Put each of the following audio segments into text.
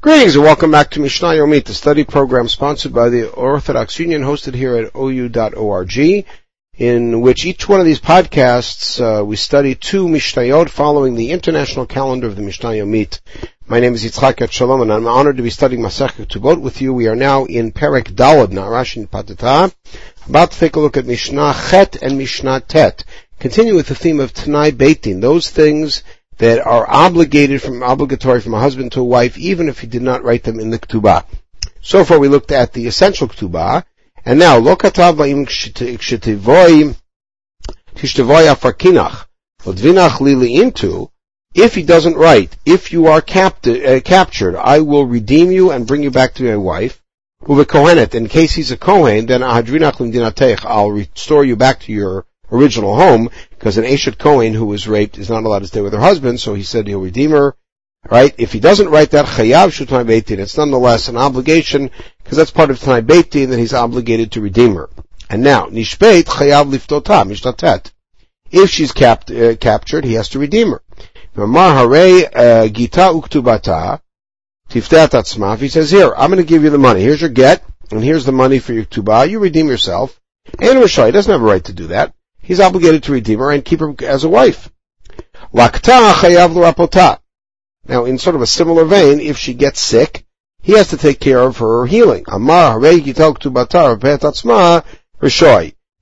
Greetings and welcome back to Mishnah Yomit, the study program sponsored by the Orthodox Union, hosted here at ou.org, in which each one of these podcasts uh, we study two Mishnayot following the international calendar of the Mishnah Yomit. My name is Yitzchak Shalom, and I'm honored to be studying Masech Ketubot with you. We are now in Perek Dalad, Narashin Patata, about to take a look at Mishnah Chet and Mishnah Tet. Continue with the theme of Tanai Beitin, those things that are obligated from obligatory from a husband to a wife, even if he did not write them in the ketubah. So far, we looked at the essential ketubah, and now lo katav ba'im kshetivoi tishtevoi afarkinach odvinach lili into. If he doesn't write, if you are uh, captured, I will redeem you and bring you back to my wife. Uve kohenet, in case he's a kohen, then ahadrinach I'll restore you back to your original home, because an Eshet Cohen who was raped is not allowed to stay with her husband, so he said he'll redeem her. Right? If he doesn't write that chayav shutanai beitin, it's nonetheless an obligation, because that's part of tanai beitin that he's obligated to redeem her. And now, nishbeit chayav liftota mishtatet. If she's capt, uh, captured, he has to redeem her. Uh, gita uktubata tiftat atzmaf. He says, here, I'm going to give you the money. Here's your get, and here's the money for your ktubah. You redeem yourself. And Rishai doesn't have a right to do that he's obligated to redeem her and keep her as a wife. Now, in sort of a similar vein, if she gets sick, he has to take care of her healing.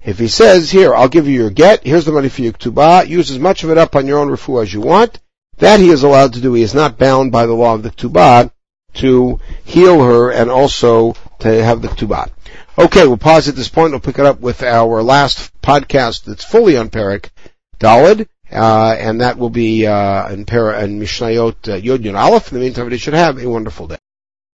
If he says, here, I'll give you your get, here's the money for your ktubah, use as much of it up on your own refu as you want, that he is allowed to do. He is not bound by the law of the ktubah to heal her and also to have the ktubah. Okay, we'll pause at this point. We'll pick it up with our last podcast that's fully on Perek Dalid, uh, and that will be uh, in, Para, in Mishnayot uh, Yod Yud Aleph. In the meantime, you should have a wonderful day.